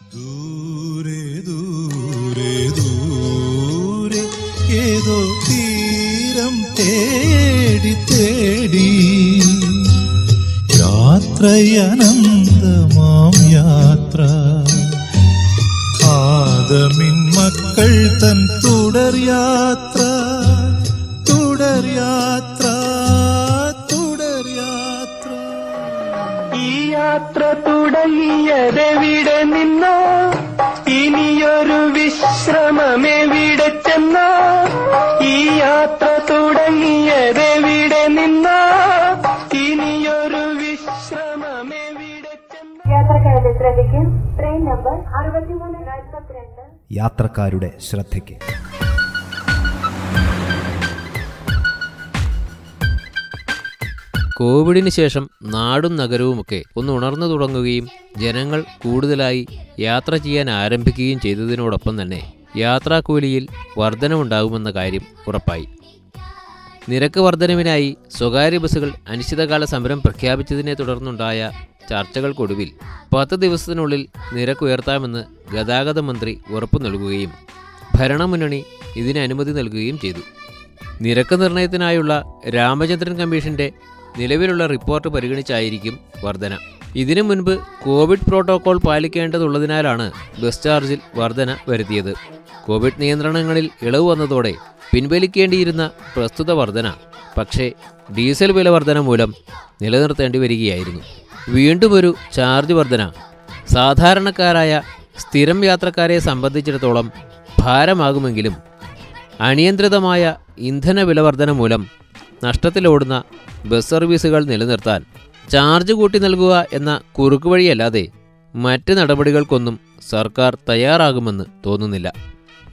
ദൂരെ ദൂരെ ദൂരെ ഏതോ തീരം തേടി തേടി. യാത്രയനന്തമാം യാത്ര. ആദമിൻ മക്കൾ തൻ തുടർ യാത്ര. തുടർ യാത്ര യാത്ര തുടങ്ങിയതെവിടെ നിന്നോ? ഇനിയൊരു വിശ്രമമെവിടെ ചെന്നോ? ഈ യാത്ര തുടങ്ങിയതെവിടെ നിന്നോ? ഇനിയൊരു വിശ്രമമെവിടെ ചെന്നോ? യാത്രക്കാരുടെ ശ്രദ്ധയ്ക്ക് ട്രെയിൻ നമ്പർ അറുപത്തിമൂന്ന് നാൽപ്പത്തിരണ്ട്. യാത്രക്കാരുടെ ശ്രദ്ധയ്ക്ക്. കോവിഡിന് ശേഷം നാടും നഗരവുമൊക്കെ ഒന്ന് ഉണർന്നു തുടങ്ങുകയും ജനങ്ങൾ കൂടുതലായി യാത്ര ചെയ്യാൻ ആരംഭിക്കുകയും ചെയ്തതിനോടൊപ്പം തന്നെ യാത്രാക്കൂലിയിൽ വർധനവുണ്ടാകുമെന്ന കാര്യം ഉറപ്പായി. നിരക്ക് വർധനവിനായി സ്വകാര്യ ബസ്സുകൾ അനിശ്ചിതകാല സമരം പ്രഖ്യാപിച്ചതിനെ തുടർന്നുണ്ടായ ചർച്ചകൾക്കൊടുവിൽ പത്ത് ദിവസത്തിനുള്ളിൽ നിരക്ക് ഉയർത്താമെന്ന് ഗതാഗത മന്ത്രി ഉറപ്പു നൽകുകയും ഭരണമുന്നണി ഇതിന് അനുമതി നൽകുകയും ചെയ്തു. നിരക്ക് നിർണയത്തിനായുള്ള രാമചന്ദ്രൻ കമ്മീഷന്റെ നിലവിലുള്ള റിപ്പോർട്ട് പരിഗണിച്ചായിരിക്കും വർധന. ഇതിനു മുൻപ് കോവിഡ് പ്രോട്ടോകോൾ പാലിക്കേണ്ടതുള്ളതിനാലാണ് ബസ് ചാർജിൽ വർധന വരുത്തിയത്. കോവിഡ് നിയന്ത്രണങ്ങളിൽ ഇളവ് വന്നതോടെ പിൻവലിക്കേണ്ടിയിരുന്ന പ്രസ്തുത വർധന പക്ഷേ ഡീസൽ വില വർധന മൂലം നിലനിർത്തേണ്ടി വരികയായിരുന്നു. വീണ്ടും ഒരു ചാർജ് വർധന. സാധാരണക്കാരായ സ്ഥിരം യാത്രക്കാരെ സംബന്ധിച്ചിടത്തോളം ഭാരമാകുമെങ്കിലും അനിയന്ത്രിതമായ ഇന്ധന വിലവർധന മൂലം നഷ്ടത്തിലോടുന്ന ബസ് സർവീസുകൾ നിലനിർത്താൻ ചാർജ് കൂട്ടി നൽകുക എന്ന കുറുക്കുവഴിയല്ലാതെ മറ്റ് നടപടികൾക്കൊന്നും സർക്കാർ തയ്യാറാകുമെന്ന് തോന്നുന്നില്ല.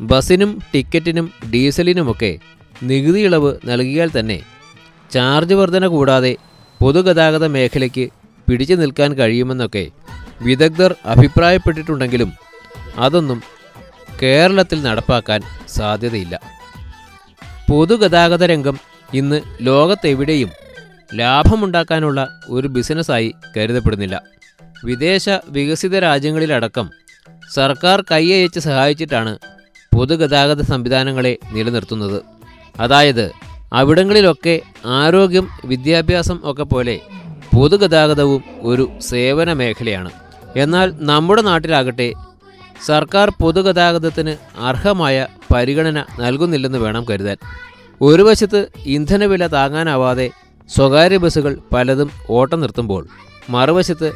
ബസ്സിനും ടിക്കറ്റിനും ഡീസലിനുമൊക്കെ നികുതി ഇളവ് നൽകിയാൽ തന്നെ ചാർജ് വർധന കൂടാതെ പൊതുഗതാഗത മേഖലയ്ക്ക് പിടിച്ചു നിൽക്കാൻ കഴിയുമെന്നൊക്കെ വിദഗ്ധർ അഭിപ്രായപ്പെട്ടിട്ടുണ്ടെങ്കിലും അതൊന്നും കേരളത്തിൽ നടപ്പാക്കാൻ സാധ്യതയില്ല. പൊതുഗതാഗത രംഗം ഇന്ന് ലോകത്തെവിടെയും ലാഭമുണ്ടാക്കാനുള്ള ഒരു ബിസിനസ്സായി കരുതപ്പെടുന്നില്ല. വിദേശ വികസിത രാജ്യങ്ങളിലടക്കം സർക്കാർ കൈയയച്ച് സഹായിച്ചിട്ടാണ് പൊതുഗതാഗത സംവിധാനങ്ങളെ നിലനിർത്തുന്നത്. അതായത് അവിടങ്ങളിലൊക്കെ ആരോഗ്യം വിദ്യാഭ്യാസം ഒക്കെ പോലെ പൊതുഗതാഗതവും ഒരു സേവന മേഖലയാണ്. എന്നാൽ നമ്മുടെ നാട്ടിലാകട്ടെ സർക്കാർ പൊതുഗതാഗതത്തിന് അർഹമായ പരിഗണന നൽകുന്നില്ലെന്ന് വേണം കരുതാൻ. ഒരു വശത്ത് ഇന്ധനവില താങ്ങാനാവാതെ സ്വകാര്യ ബസ്സുകൾ പലതും ഓട്ടം നിർത്തുമ്പോൾ മറുവശത്ത്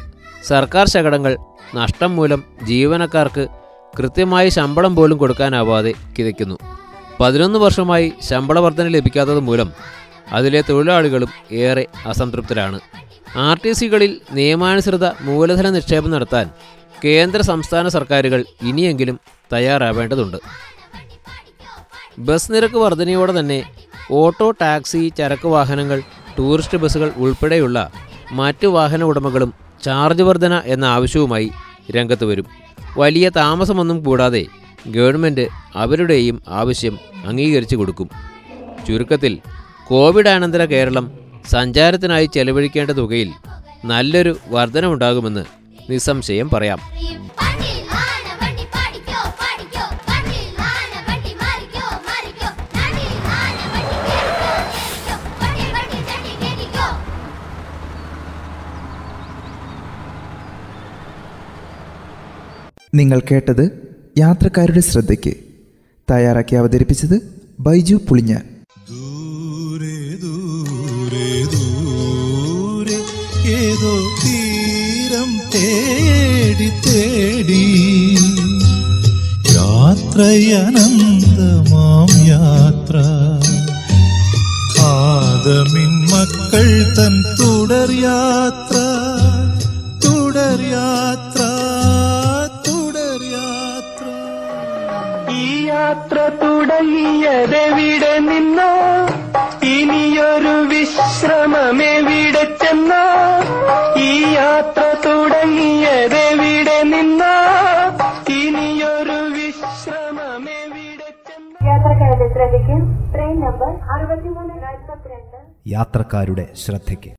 സർക്കാർ ശകടങ്ങൾ നഷ്ടം മൂലം ജീവനക്കാർക്ക് കൃത്യമായി ശമ്പളം പോലും കൊടുക്കാനാവാതെ കിതയ്ക്കുന്നു. പതിനൊന്ന് വർഷമായി ശമ്പള വർധന ലഭിക്കാത്തത് മൂലം അതിലെ തൊഴിലാളികളും ഏറെ അസംതൃപ്തരാണ്. ആർ ടി സികളിൽ നിയമാനുസൃത മൂലധന നിക്ഷേപം നടത്താൻ കേന്ദ്ര സംസ്ഥാന സർക്കാരുകൾ ഇനിയെങ്കിലും തയ്യാറാവേണ്ടതുണ്ട്. ബസ് നിരക്ക് വർധനയോടെ തന്നെ ഓട്ടോ ടാക്സി ചരക്ക് വാഹനങ്ങൾ ടൂറിസ്റ്റ് ബസ്സുകൾ ഉൾപ്പെടെയുള്ള മറ്റു വാഹന ഉടമകളും ചാർജ് വർധന എന്ന ആവശ്യവുമായി രംഗത്ത് വരും. വലിയ താമസമൊന്നും കൂടാതെ ഗവൺമെന്റ് അവരുടെയും ആവശ്യം അംഗീകരിച്ചു കൊടുക്കും. ചുരുക്കത്തിൽ കോവിഡ് അനന്തര കേരളം സഞ്ചാരത്തിനായി ചെലവഴിക്കേണ്ട തുകയിൽ നല്ലൊരു വർധനമുണ്ടാകുമെന്ന് നിസ്സംശയം പറയാം. നിങ്ങൾ കേട്ടത് യാത്രക്കാരുടെ ശ്രദ്ധയ്ക്ക്. തയ്യാറാക്കി അവതരിപ്പിച്ചത് ബൈജു പുളിഞ്ഞാൻ. ഏതോ തീരം തേടി തേടി. യാത്രയനന്തമാം യാത്ര. ആദമിൻ മക്കൾ തൻ തുടർ യാത്ര. യാത്ര തുടങ്ങിയതെവിടെ നിന്നോ? ഇനിയൊരു വിശ്രമമെവിടെ ചെന്നോ? ഈ യാത്ര തുടങ്ങിയതെവിടെ നിന്നോ? ഇനിയൊരു വിശ്രമമെവിടെ ചെന്നോ? യാത്രക്കാരുടെ ശ്രദ്ധയ്ക്ക് ട്രെയിൻ നമ്പർ അറുപത്തിമൂന്ന് നാൽപ്പത്തിരണ്ട്. യാത്രക്കാരുടെ ശ്രദ്ധയ്ക്ക്.